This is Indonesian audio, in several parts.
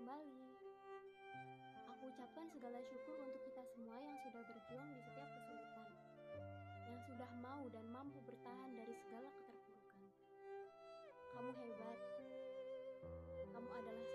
kembali. Aku ucapkan segala syukur untuk kita semua yang sudah berjuang di setiap kesulitan, yang sudah mau dan mampu bertahan dari segala keterpurukan. Kamu hebat. Kamu adalah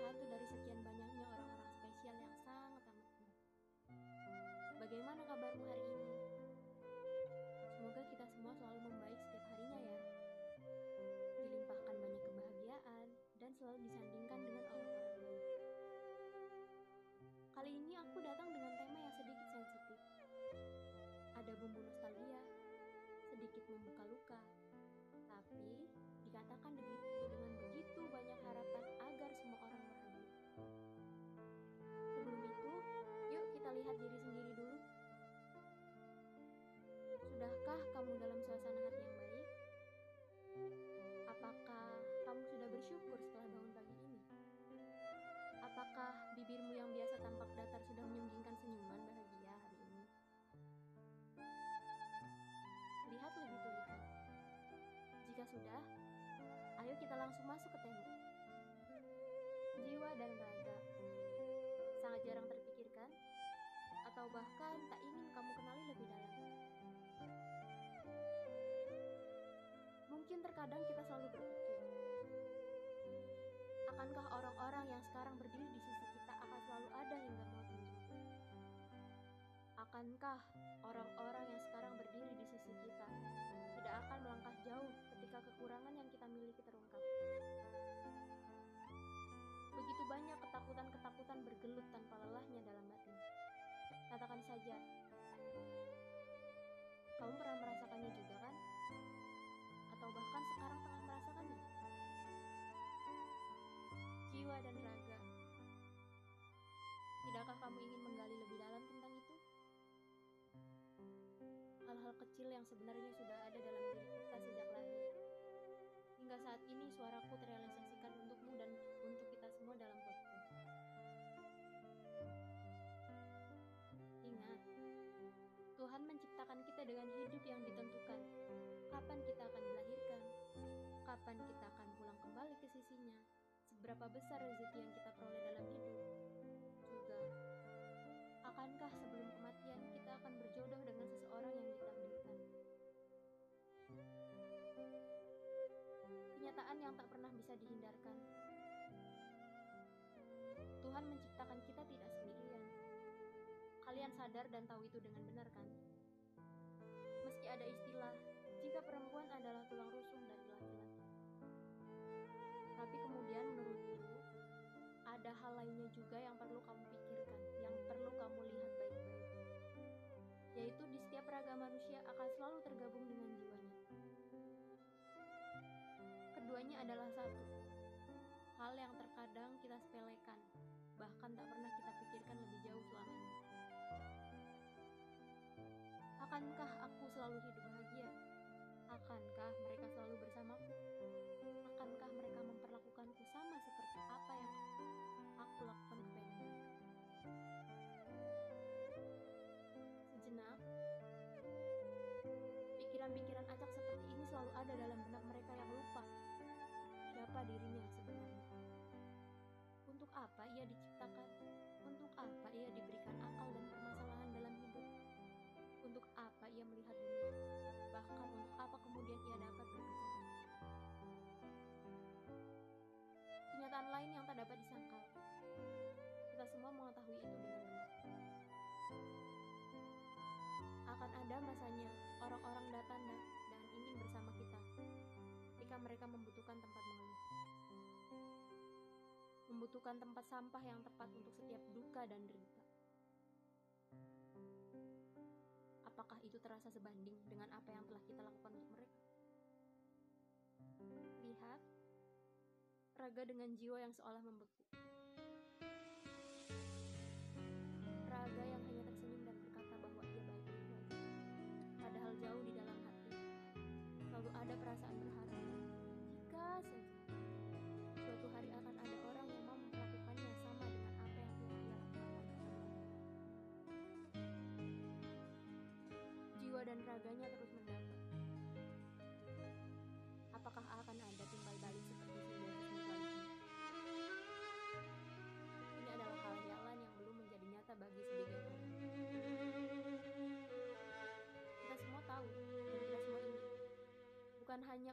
sedikit membuka luka. Tapi dikatakan dengan begitu banyak harapan agar semua orang bahagia. Sebelum itu, yuk kita lihat diri sendiri dulu. Sudahkah kamu dalam suasana hati yang baik? Apakah kamu sudah bersyukur setelah bangun pagi ini? Apakah bibirmu yang biasa tampak datar sudah menyunggingkan senyuman bahagia Jika sudah, ayo kita langsung masuk ke tema. Jiwa dan raga. Sangat jarang terpikirkan, atau bahkan tak ingin kamu kenali lebih dalam. Mungkin terkadang kita selalu berpikir, akankah orang-orang yang sekarang berdiri di sisi kita akan selalu ada hingga maut menjemput? Akankah orang-orang yang sekarang berdiri di sisi kita tidak akan melangkah jauh kekurangan yang kita miliki terungkap? Begitu banyak ketakutan-ketakutan bergelut tanpa lelahnya dalam batin. Katakan saja, kamu pernah merasakannya juga kan? Atau bahkan sekarang tengah merasakannya? Jiwa dan raga. Tidakkah kamu ingin menggali lebih dalam tentang itu? Hal-hal kecil yang sebenarnya sudah ada dalam diri kita sejak. Hingga saat ini suaraku terrealisasikan untukmu dan untuk kita semua dalam podcast. Ingat, Tuhan menciptakan kita dengan hidup yang ditentukan. Kapan kita akan dilahirkan? Kapan kita akan pulang kembali ke sisinya? Seberapa besar rezeki yang kita peroleh dalam hidup? Juga, akankah sebelum kematian kita akan berjodoh dengan seseorang yang? Kenyataan yang tak pernah bisa dihindarkan. Tuhan menciptakan kita tidak sendirian. Kalian sadar dan tahu itu dengan benar kan? Meski ada istilah, jika perempuan adalah tulang rusuk dari laki-laki. Tapi kemudian menurutku, ada hal lainnya juga yang perlu kamu pikirkan, yang perlu kamu lihat baik-baik. Yaitu di setiap raga manusia Keduanya adalah satu, hal yang terkadang kita sepelekan, bahkan tak pernah kita pikirkan lebih jauh selama ini. Akankah aku selalu hidup bahagia? Akankah mereka selalu bersamaku? Akankah mereka memperlakukanku sama seperti apa yang aku lakukan kepada mereka? Sejenak, pikiran-pikiran acak seperti ini selalu ada dalam benak apa ia diciptakan? Untuk apa ia diberikan akal dan permasalahan dalam hidup? Untuk apa ia melihat dunia? Bahkan untuk apa kemudian ia dapat berbicara? Kenyataan lain yang tak dapat disangkal. Kita semua mengetahui itu dengan benar. Akan ada masanya orang-orang datang dan ingin bersama kita ketika mereka membutuhkan tempat. Membutuhkan tempat sampah yang tepat untuk setiap duka dan derita. Apakah itu terasa sebanding dengan apa yang telah kita lakukan untuk mereka? Lihat, raga dengan jiwa yang seolah membeku. Raga yang hanya tersenyum dan berkata bahwa ia baik-baik. Padahal jauh di dalam hati, selalu ada perasaan berharap. Jika saja tenaganya terus mendapat. Apakah akan ada timbal balik seperti sebelumnya? Ini adalah hal yang yang belum menjadi nyata bagi sebagian orang. Kita semua tahu, dan kita semua ini Bukan hanya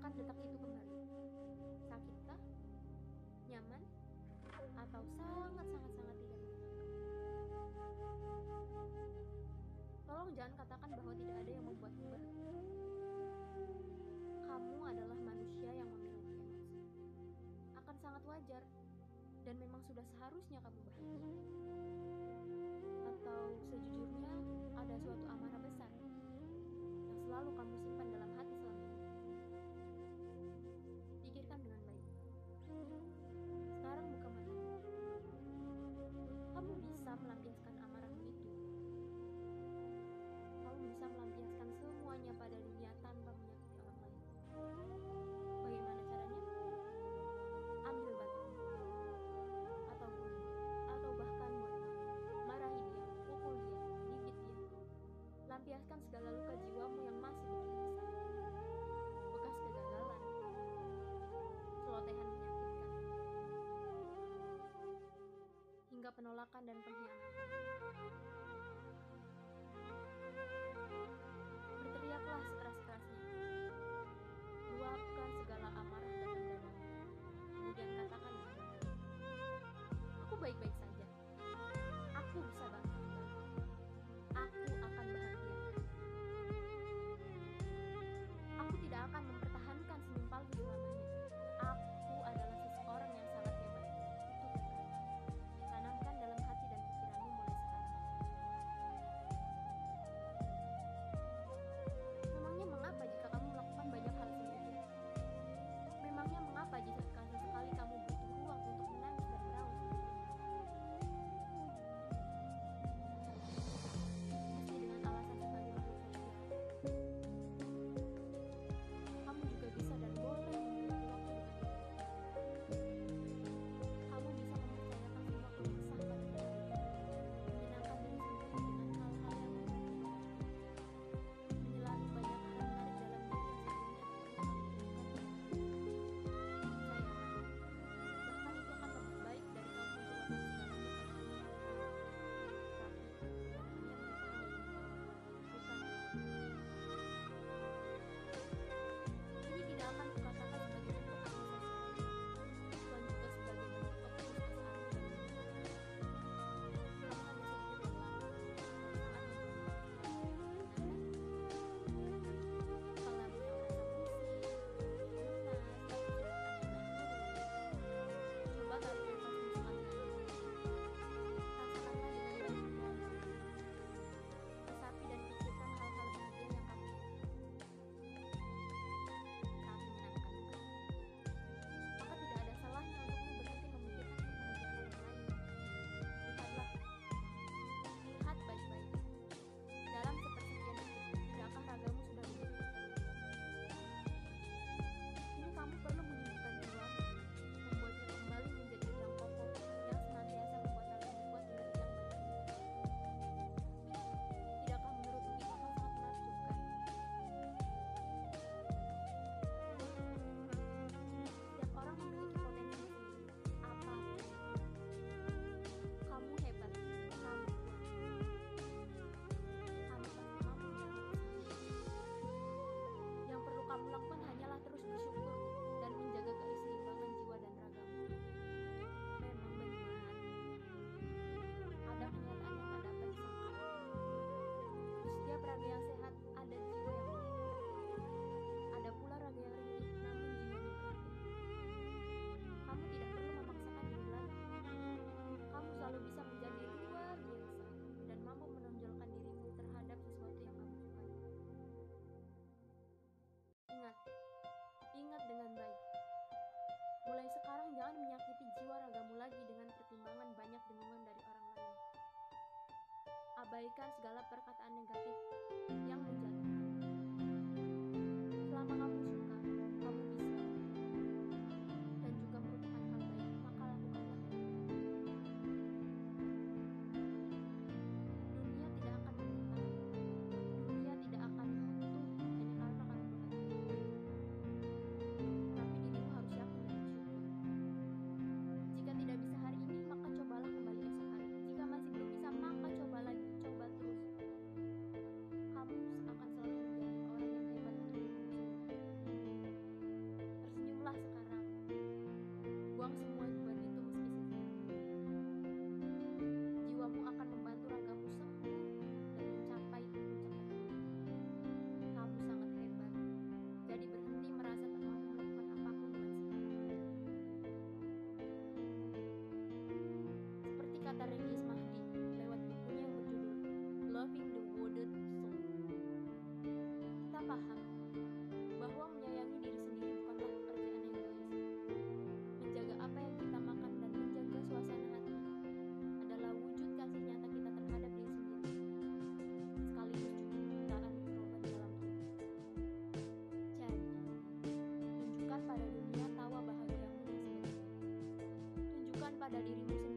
akan detak itu kembali. Sakitkah? Nyaman? Atau sangat-sangat-sangat tidak nyaman? Tolong jangan katakan bahwa tidak ada yang membuatmu bahagia. Kamu adalah manusia yang memiliki emosi. Akan sangat wajar dan memang sudah seharusnya kamu bahagia. Atau sejujurnya ada suatu amarah besar yang selalu kamu simpan penolakan dan penghinaan Abaikan segala perkataan negatif yang menjatuhkan. the derivation